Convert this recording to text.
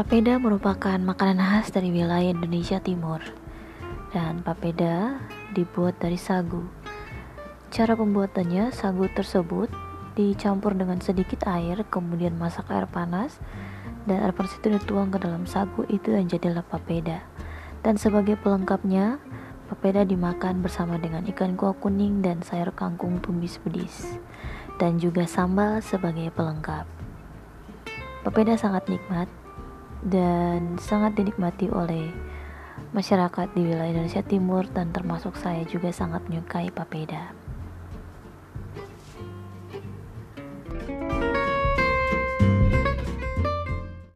Papeda merupakan makanan khas dari wilayah Indonesia Timur dan papeda dibuat dari sagu. Cara pembuatannya, sagu tersebut dicampur dengan sedikit air, kemudian masak air panas, dan air panas itu dituang ke dalam sagu itu dan jadilah papeda. Dan sebagai pelengkapnya, papeda dimakan bersama dengan ikan kuah kuning dan sayur kangkung tumis pedis, dan juga sambal sebagai pelengkap. Papeda sangat nikmat dan sangat dinikmati oleh masyarakat di wilayah Indonesia Timur dan termasuk saya juga sangat menyukai papeda.